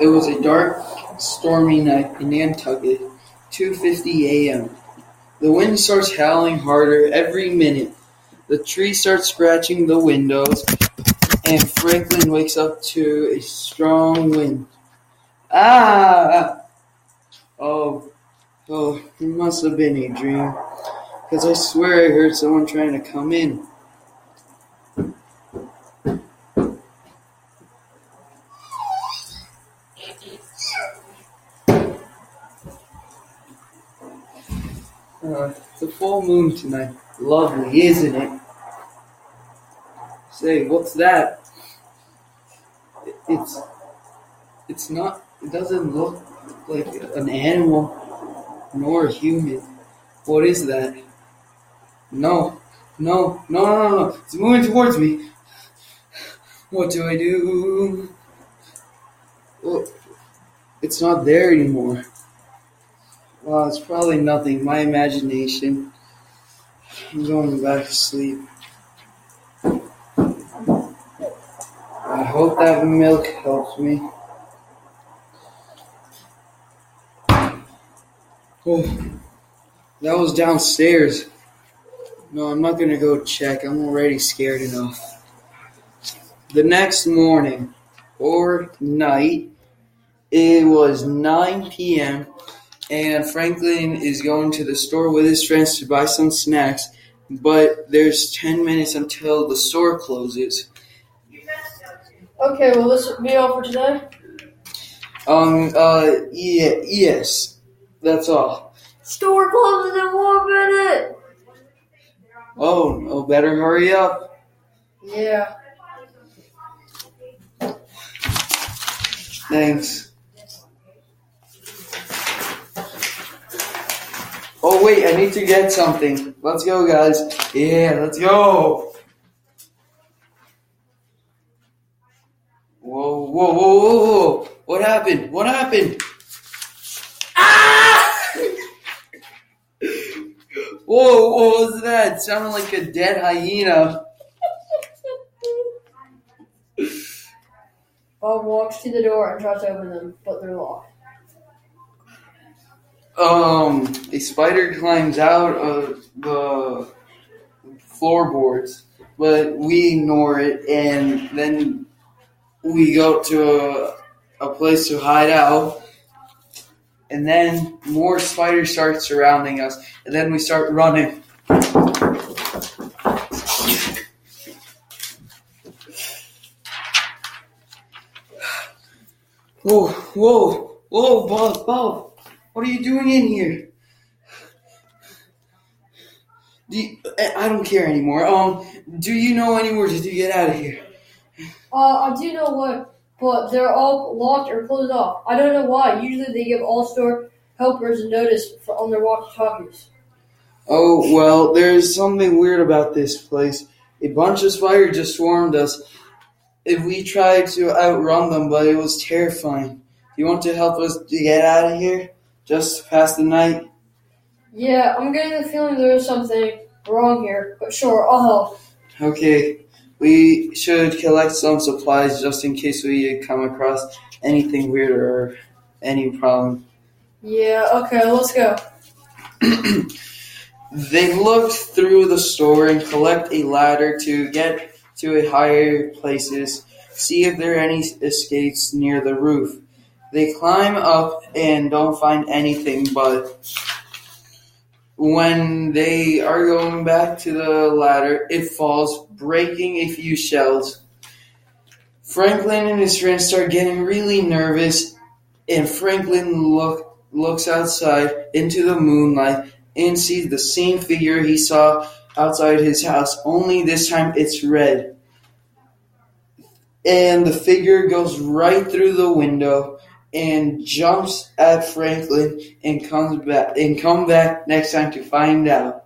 It was a dark, stormy night in Nantucket, 2:50 a.m. The wind starts howling harder every minute. The trees start scratching the windows, and Franklin wakes up to a strong wind. Ah! Oh, oh, it must have been a dream, because I swear I heard someone trying to come in. Uh, it's a full moon tonight. Lovely, isn't it? Say, what's that? It- It's, it's not. It doesn't look like an animal, nor a human. What is that? No, no, no, no, no, no! It's moving towards me. What do I do? Oh, it's not there anymore. Well, it's probably nothing. My imagination. I'm going back to sleep. I hope that milk helps me. Oh, that was downstairs. No, I'm not gonna go check. I'm already scared enough. The next morning or night, it was 9 p.m. and Franklin is going to the store with his friends to buy some snacks, but there's 10 minutes until the store closes. Okay, will this be all for today? Um, uh, yeah, yes, that's all. Store closes in one minute. Oh, oh, better hurry up. Yeah. Thanks. Wait, I need to get something. Let's go, guys. Yeah, let's go. Whoa, whoa, whoa, whoa, whoa. What happened? What happened? Ah! Whoa, what was that? It sounded like a dead hyena. Bob walks to the door and tries to open them, but they're locked. Um, a spider climbs out of the floorboards, but we ignore it, and then we go to a, a place to hide out, and then more spiders start surrounding us, and then we start running. Whoa, whoa, whoa, Bob, Bob, what are you doing in here? Do you, I don't care anymore. Um, do you know any anywhere to get out of here? Uh, I do know one, but they're all locked or closed off. I don't know why. Usually they give all store helpers a notice for, on their walkie-talkies. Oh, well, there's something weird about this place. A bunch of spiders just swarmed us. If we tried to outrun them, but it was terrifying. Do you want to help us to get out of here? Just pass the night? Yeah, I'm getting the feeling there is something wrong here, but sure, I'll help. Okay. We should collect some supplies just in case we come across anything weird or any problem. Yeah, okay, let's go. They look through the store and collect a ladder to get to a higher places, see if there are any escapes near the roof. They climb up and don't find anything, but when they are going back to the ladder, it falls, breaking a few shells. Franklin and his friends start getting really nervous, and Franklin look, looks outside into the moonlight and sees the same figure he saw outside his house, only this time it's red. And the figure goes right through the window and jumps at Franklin and comes back and come back next time to find out.